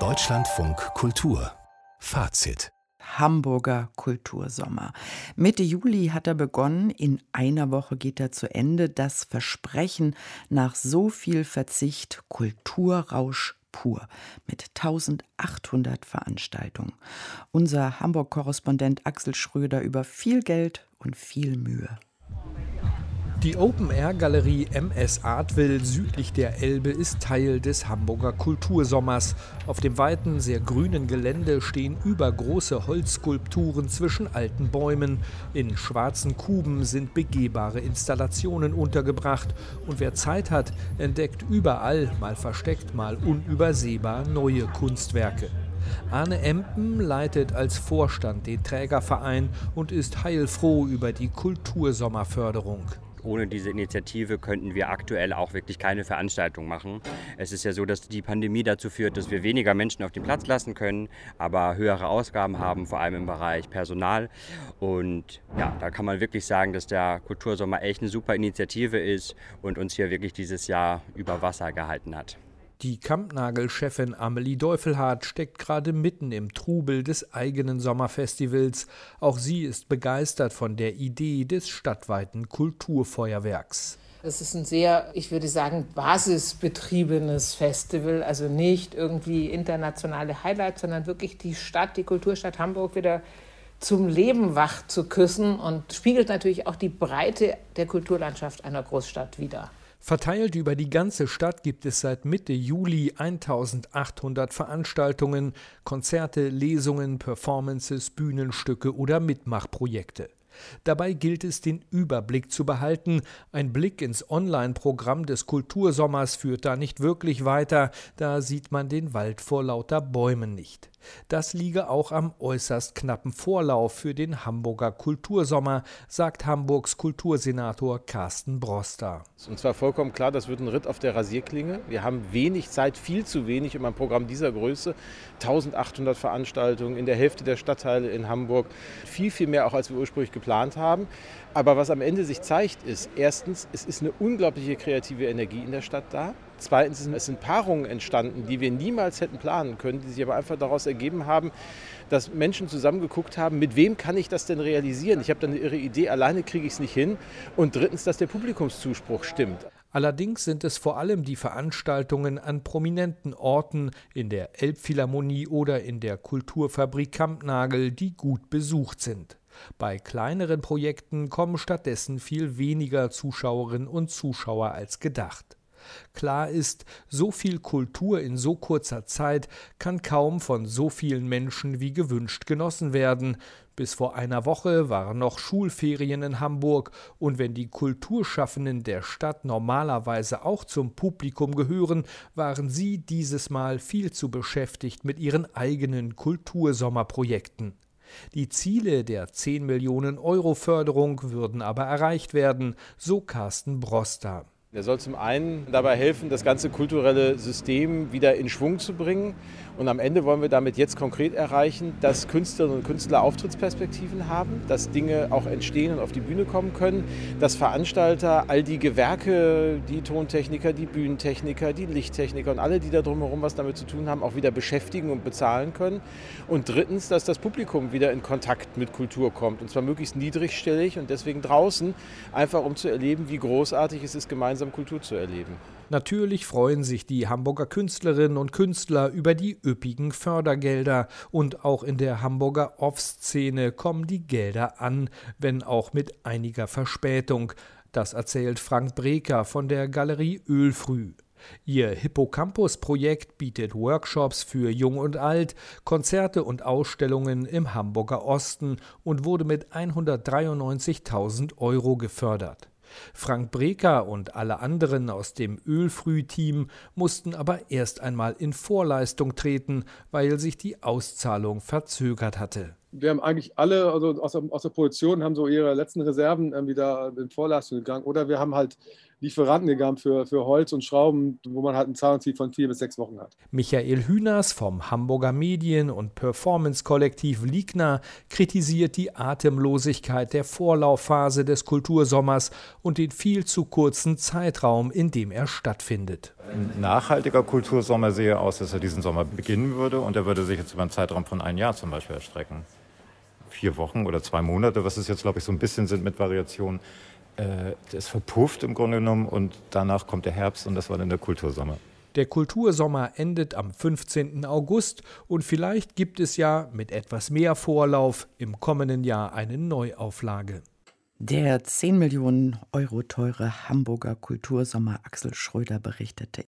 Deutschlandfunk Kultur Fazit Hamburger Kultursommer. Mitte Juli hat er begonnen, in einer Woche geht er zu Ende. Das Versprechen nach so viel Verzicht, Kulturrausch pur mit 1800 Veranstaltungen. Unser Hamburg-Korrespondent Axel Schröder über viel Geld und viel Mühe. Die Open-Air-Galerie MS Artville südlich der Elbe ist Teil des Hamburger Kultursommers. Auf dem weiten, sehr grünen Gelände stehen übergroße Holzskulpturen zwischen alten Bäumen. In schwarzen Kuben sind begehbare Installationen untergebracht. Und wer Zeit hat, entdeckt überall, mal versteckt, mal unübersehbar, neue Kunstwerke. Arne Empen leitet als Vorstand den Trägerverein und ist heilfroh über die Kultursommerförderung ohne diese Initiative könnten wir aktuell auch wirklich keine Veranstaltung machen. Es ist ja so, dass die Pandemie dazu führt, dass wir weniger Menschen auf den Platz lassen können, aber höhere Ausgaben haben, vor allem im Bereich Personal. Und ja, da kann man wirklich sagen, dass der Kultursommer echt eine super Initiative ist und uns hier wirklich dieses Jahr über Wasser gehalten hat. Die Kampnagel-Chefin Amelie Deufelhardt steckt gerade mitten im Trubel des eigenen Sommerfestivals. Auch sie ist begeistert von der Idee des stadtweiten Kulturfeuerwerks. Es ist ein sehr, ich würde sagen, basisbetriebenes Festival, also nicht irgendwie internationale Highlights, sondern wirklich die Stadt, die Kulturstadt Hamburg wieder zum Leben wach zu küssen und spiegelt natürlich auch die Breite der Kulturlandschaft einer Großstadt wider. Verteilt über die ganze Stadt gibt es seit Mitte Juli 1800 Veranstaltungen, Konzerte, Lesungen, Performances, Bühnenstücke oder Mitmachprojekte. Dabei gilt es, den Überblick zu behalten. Ein Blick ins Online-Programm des Kultursommers führt da nicht wirklich weiter, da sieht man den Wald vor lauter Bäumen nicht. Das liege auch am äußerst knappen Vorlauf für den Hamburger Kultursommer, sagt Hamburgs Kultursenator Carsten Broster. Und zwar vollkommen klar, das wird ein Ritt auf der Rasierklinge. Wir haben wenig Zeit, viel zu wenig, um ein Programm dieser Größe. 1800 Veranstaltungen in der Hälfte der Stadtteile in Hamburg. Viel, viel mehr auch, als wir ursprünglich geplant haben. Aber was am Ende sich zeigt, ist erstens, es ist eine unglaubliche kreative Energie in der Stadt da. Zweitens, es sind Paarungen entstanden, die wir niemals hätten planen können, die sich aber einfach daraus ergeben haben, dass Menschen zusammengeguckt haben, mit wem kann ich das denn realisieren? Ich habe dann eine irre Idee, alleine kriege ich es nicht hin. Und drittens, dass der Publikumszuspruch stimmt. Allerdings sind es vor allem die Veranstaltungen an prominenten Orten in der Elbphilharmonie oder in der Kulturfabrik Kampnagel, die gut besucht sind. Bei kleineren Projekten kommen stattdessen viel weniger Zuschauerinnen und Zuschauer als gedacht. Klar ist, so viel Kultur in so kurzer Zeit kann kaum von so vielen Menschen wie gewünscht genossen werden. Bis vor einer Woche waren noch Schulferien in Hamburg, und wenn die Kulturschaffenden der Stadt normalerweise auch zum Publikum gehören, waren sie dieses Mal viel zu beschäftigt mit ihren eigenen Kultursommerprojekten. Die Ziele der 10 Millionen Euro Förderung würden aber erreicht werden, so Carsten Broster. Er soll zum einen dabei helfen, das ganze kulturelle System wieder in Schwung zu bringen. Und am Ende wollen wir damit jetzt konkret erreichen, dass Künstlerinnen und Künstler Auftrittsperspektiven haben, dass Dinge auch entstehen und auf die Bühne kommen können, dass Veranstalter all die Gewerke, die Tontechniker, die Bühnentechniker, die Lichttechniker und alle, die da drumherum was damit zu tun haben, auch wieder beschäftigen und bezahlen können. Und drittens, dass das Publikum wieder in Kontakt mit Kultur kommt. Und zwar möglichst niedrigstellig und deswegen draußen, einfach um zu erleben, wie großartig es ist, gemeinsam gemeinsam Kultur zu erleben. Natürlich freuen sich die Hamburger Künstlerinnen und Künstler über die üppigen Fördergelder und auch in der Hamburger Off-Szene kommen die Gelder an, wenn auch mit einiger Verspätung. Das erzählt Frank Breker von der Galerie Ölfrüh. Ihr Hippocampus-Projekt bietet Workshops für Jung und Alt, Konzerte und Ausstellungen im Hamburger Osten und wurde mit 193.000 Euro gefördert. Frank Breker und alle anderen aus dem Ölfrüh-Team mussten aber erst einmal in Vorleistung treten, weil sich die Auszahlung verzögert hatte. Wir haben eigentlich alle, also aus der, aus der Produktion, haben so ihre letzten Reserven wieder in Vorleistung gegangen. Oder wir haben halt Lieferanten gegangen für, für Holz und Schrauben, wo man halt ein Zahlungsziel von vier bis sechs Wochen hat. Michael Hühners vom Hamburger Medien- und Performance-Kollektiv Ligna kritisiert die Atemlosigkeit der Vorlaufphase des Kultursommers und den viel zu kurzen Zeitraum, in dem er stattfindet. Ein nachhaltiger Kultursommer sehe aus, dass er diesen Sommer beginnen würde und er würde sich jetzt über einen Zeitraum von einem Jahr zum Beispiel erstrecken. Vier Wochen oder zwei Monate, was es jetzt, glaube ich, so ein bisschen sind mit Variationen. Äh, das verpufft im Grunde genommen und danach kommt der Herbst und das war dann der Kultursommer. Der Kultursommer endet am 15. August und vielleicht gibt es ja mit etwas mehr Vorlauf im kommenden Jahr eine Neuauflage. Der 10 Millionen Euro teure Hamburger Kultursommer Axel Schröder berichtete